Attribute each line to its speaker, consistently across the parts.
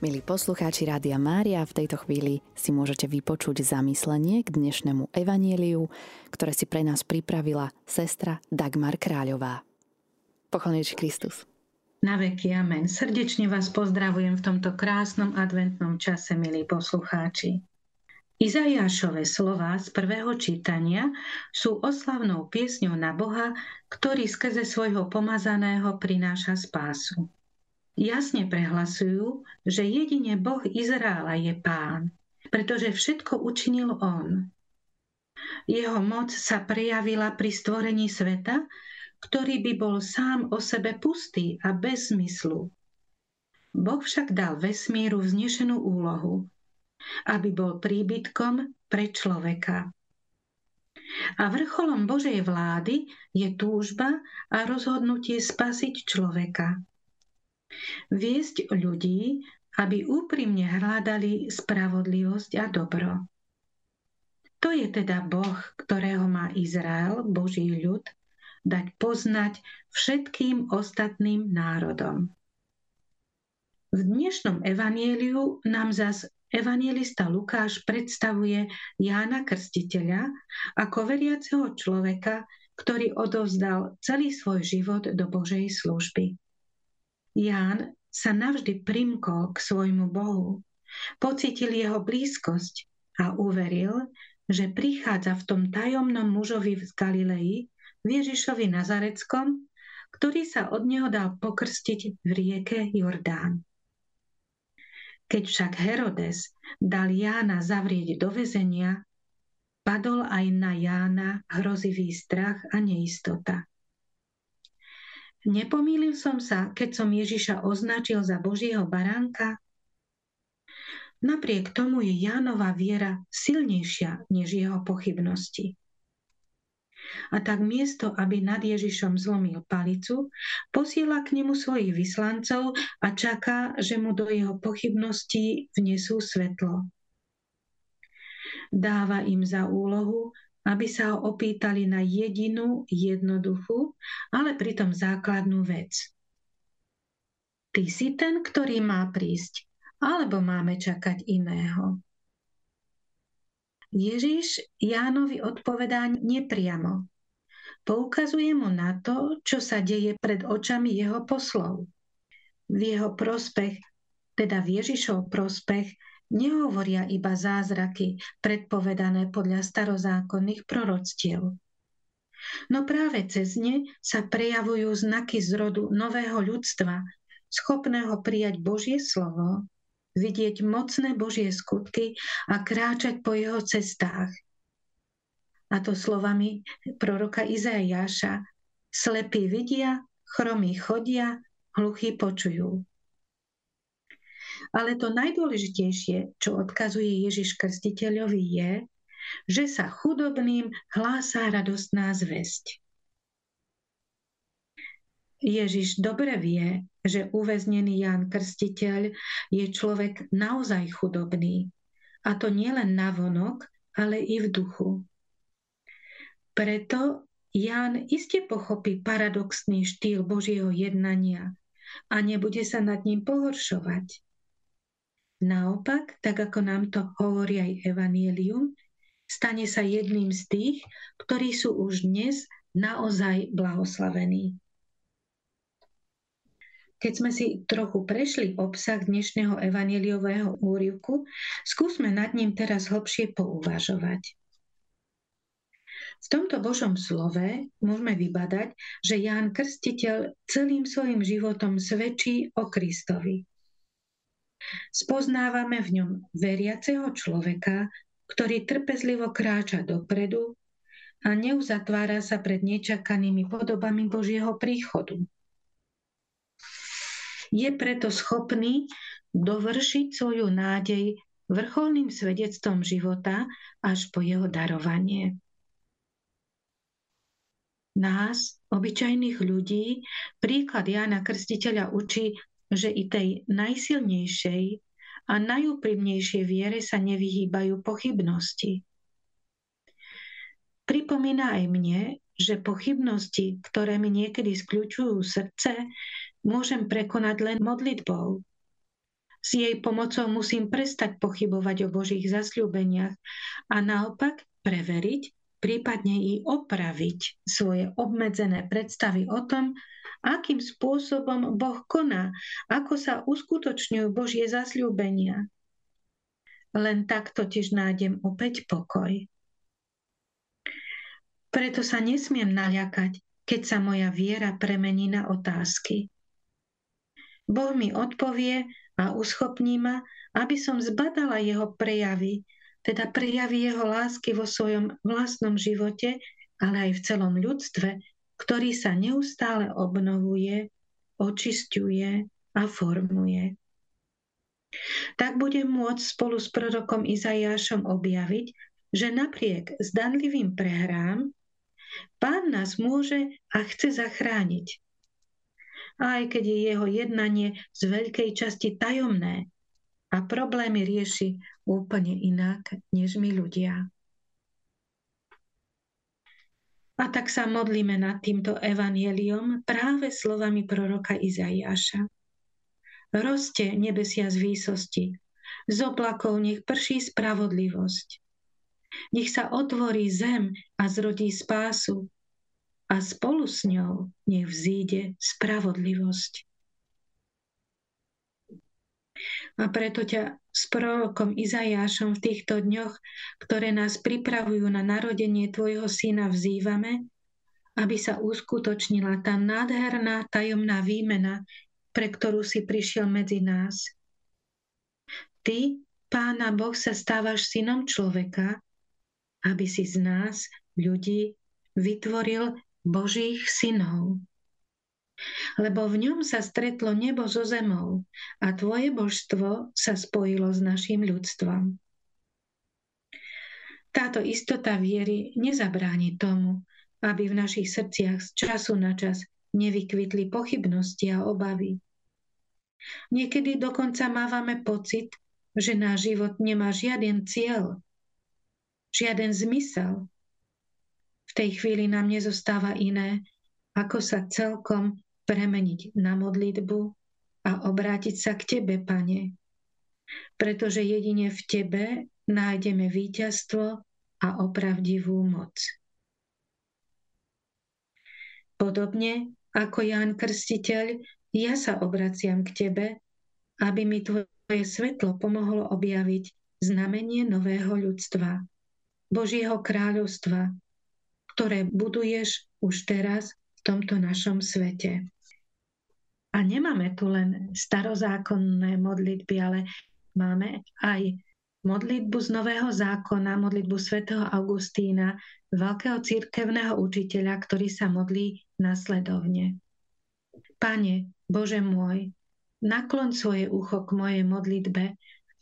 Speaker 1: Milí poslucháči Rádia Mária, v tejto chvíli si môžete vypočuť zamyslenie k dnešnému evanieliu, ktoré si pre nás pripravila sestra Dagmar Kráľová. Pochválený Kristus.
Speaker 2: Na veky amen. Srdečne vás pozdravujem v tomto krásnom adventnom čase, milí poslucháči. Izajášové slova z prvého čítania sú oslavnou piesňou na Boha, ktorý skrze svojho pomazaného prináša spásu jasne prehlasujú, že jedine Boh Izraela je pán, pretože všetko učinil On. Jeho moc sa prejavila pri stvorení sveta, ktorý by bol sám o sebe pustý a bez zmyslu. Boh však dal vesmíru vznešenú úlohu, aby bol príbytkom pre človeka. A vrcholom Božej vlády je túžba a rozhodnutie spasiť človeka viesť ľudí, aby úprimne hľadali spravodlivosť a dobro. To je teda Boh, ktorého má Izrael, Boží ľud, dať poznať všetkým ostatným národom. V dnešnom evanieliu nám zas evangelista Lukáš predstavuje Jána Krstiteľa ako veriaceho človeka, ktorý odovzdal celý svoj život do Božej služby. Ján sa navždy primkol k svojmu Bohu, pocitil jeho blízkosť a uveril, že prichádza v tom tajomnom mužovi z Galilei, Ježišovi Nazareckom, ktorý sa od neho dal pokrstiť v rieke Jordán. Keď však Herodes dal Jána zavrieť do väzenia, padol aj na Jána hrozivý strach a neistota. Nepomýlil som sa, keď som Ježiša označil za Božieho baránka? Napriek tomu je Jánova viera silnejšia než jeho pochybnosti. A tak miesto, aby nad Ježišom zlomil palicu, posiela k nemu svojich vyslancov a čaká, že mu do jeho pochybností vnesú svetlo. Dáva im za úlohu aby sa ho opýtali na jedinú, jednoduchú, ale pritom základnú vec. Ty si ten, ktorý má prísť, alebo máme čakať iného? Ježiš Jánovi odpovedá nepriamo. Poukazuje mu na to, čo sa deje pred očami jeho poslov. V jeho prospech, teda v Ježišov prospech, nehovoria iba zázraky predpovedané podľa starozákonných proroctiev. No práve cez ne sa prejavujú znaky zrodu nového ľudstva, schopného prijať Božie slovo, vidieť mocné Božie skutky a kráčať po jeho cestách. A to slovami proroka Izajáša. Slepí vidia, chromí chodia, hluchí počujú. Ale to najdôležitejšie, čo odkazuje Ježiš Krstiteľovi, je, že sa chudobným hlásá radostná zväzť. Ježiš dobre vie, že uväznený Ján Krstiteľ je človek naozaj chudobný. A to nielen na vonok, ale i v duchu. Preto Ján iste pochopí paradoxný štýl Božieho jednania a nebude sa nad ním pohoršovať. Naopak, tak ako nám to hovorí aj Evangelium, stane sa jedným z tých, ktorí sú už dnes naozaj blahoslavení. Keď sme si trochu prešli obsah dnešného evaneliového úrivku, skúsme nad ním teraz hlbšie pouvažovať. V tomto Božom slove môžeme vybadať, že Ján Krstiteľ celým svojim životom svedčí o Kristovi. Spoznávame v ňom veriaceho človeka, ktorý trpezlivo kráča dopredu a neuzatvára sa pred nečakanými podobami Božieho príchodu. Je preto schopný dovršiť svoju nádej vrcholným svedectvom života až po jeho darovanie. Nás, obyčajných ľudí, príklad Jána Krstiteľa učí že i tej najsilnejšej a najúprimnejšej viere sa nevyhýbajú pochybnosti. Pripomína aj mne, že pochybnosti, ktoré mi niekedy skľúčujú srdce, môžem prekonať len modlitbou. S jej pomocou musím prestať pochybovať o Božích zasľúbeniach a naopak preveriť, prípadne i opraviť svoje obmedzené predstavy o tom, akým spôsobom Boh koná, ako sa uskutočňujú Božie zasľúbenia. Len tak totiž nájdem opäť pokoj. Preto sa nesmiem naľakať, keď sa moja viera premení na otázky. Boh mi odpovie a uschopní ma, aby som zbadala jeho prejavy, teda prejavy jeho lásky vo svojom vlastnom živote, ale aj v celom ľudstve, ktorý sa neustále obnovuje, očisťuje a formuje. Tak budem môcť spolu s prorokom Izajášom objaviť, že napriek zdanlivým prehrám Pán nás môže a chce zachrániť aj keď je jeho jednanie z veľkej časti tajomné a problémy rieši úplne inak, než my ľudia. A tak sa modlíme nad týmto evanieliom práve slovami proroka Izaiáša. Roste nebesia z výsosti, z oblakov nech prší spravodlivosť. Nech sa otvorí zem a zrodí spásu, a spolu s ňou nech vzíde spravodlivosť. A preto ťa s prorokom Izajášom v týchto dňoch, ktoré nás pripravujú na narodenie tvojho syna, vzývame, aby sa uskutočnila tá nádherná tajomná výmena, pre ktorú si prišiel medzi nás. Ty, Pána Boh, sa stávaš synom človeka, aby si z nás, ľudí, vytvoril Božích synov. Lebo v ňom sa stretlo nebo so zemou a tvoje božstvo sa spojilo s našim ľudstvom. Táto istota viery nezabráni tomu, aby v našich srdciach z času na čas nevykvitli pochybnosti a obavy. Niekedy dokonca mávame pocit, že náš život nemá žiaden cieľ, žiaden zmysel, v tej chvíli nám nezostáva iné, ako sa celkom premeniť na modlitbu a obrátiť sa k Tebe, Pane. Pretože jedine v Tebe nájdeme víťazstvo a opravdivú moc. Podobne ako Ján Krstiteľ, ja sa obraciam k Tebe, aby mi Tvoje svetlo pomohlo objaviť znamenie nového ľudstva, Božieho kráľovstva, ktoré buduješ už teraz v tomto našom svete. A nemáme tu len starozákonné modlitby, ale máme aj modlitbu z Nového zákona, modlitbu svätého Augustína, veľkého církevného učiteľa, ktorý sa modlí nasledovne. Pane, Bože môj, nakloň svoje ucho k mojej modlitbe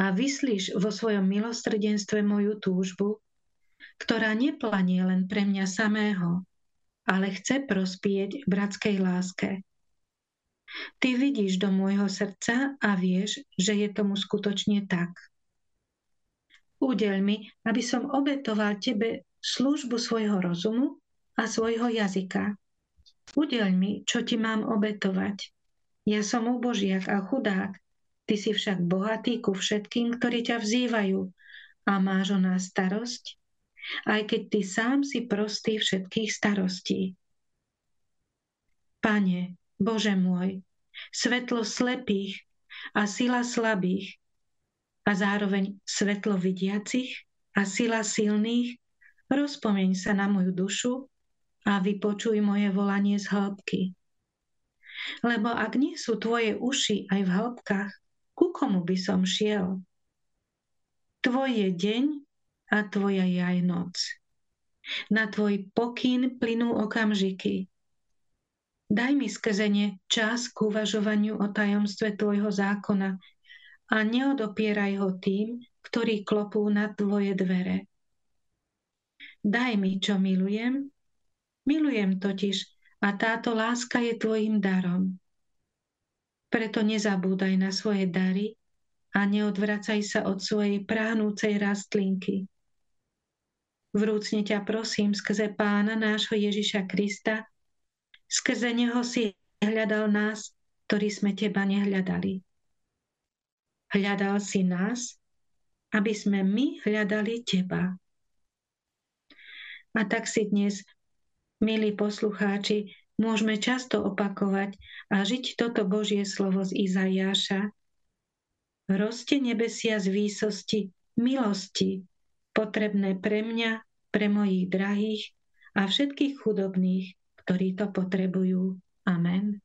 Speaker 2: a vyslíš vo svojom milosrdenstve moju túžbu, ktorá neplanie len pre mňa samého, ale chce prospieť bratskej láske. Ty vidíš do môjho srdca a vieš, že je tomu skutočne tak. Udeľ mi, aby som obetoval tebe službu svojho rozumu a svojho jazyka. Udeľ mi, čo ti mám obetovať. Ja som ubožiak a chudák, ty si však bohatý ku všetkým, ktorí ťa vzývajú a máš o nás starosť aj keď ty sám si prostý všetkých starostí. Pane, Bože môj, svetlo slepých a sila slabých a zároveň svetlo vidiacich a sila silných, rozpomeň sa na moju dušu a vypočuj moje volanie z hĺbky. Lebo ak nie sú tvoje uši aj v hĺbkach, ku komu by som šiel? Tvoj je deň a tvoja je aj noc. Na tvoj pokyn plynú okamžiky. Daj mi skrzenie čas k uvažovaniu o tajomstve tvojho zákona a neodopieraj ho tým, ktorí klopú na tvoje dvere. Daj mi, čo milujem. Milujem totiž a táto láska je tvojim darom. Preto nezabúdaj na svoje dary a neodvracaj sa od svojej práhnúcej rastlinky. Vrúcne ťa prosím skrze pána nášho Ježiša Krista, skrze neho si hľadal nás, ktorí sme teba nehľadali. hľadal si nás, aby sme my hľadali teba. A tak si dnes, milí poslucháči, môžeme často opakovať a žiť toto Božie slovo z Izajáša. Roste nebesia z výsosti milosti, potrebné pre mňa, pre mojich drahých a všetkých chudobných, ktorí to potrebujú. Amen.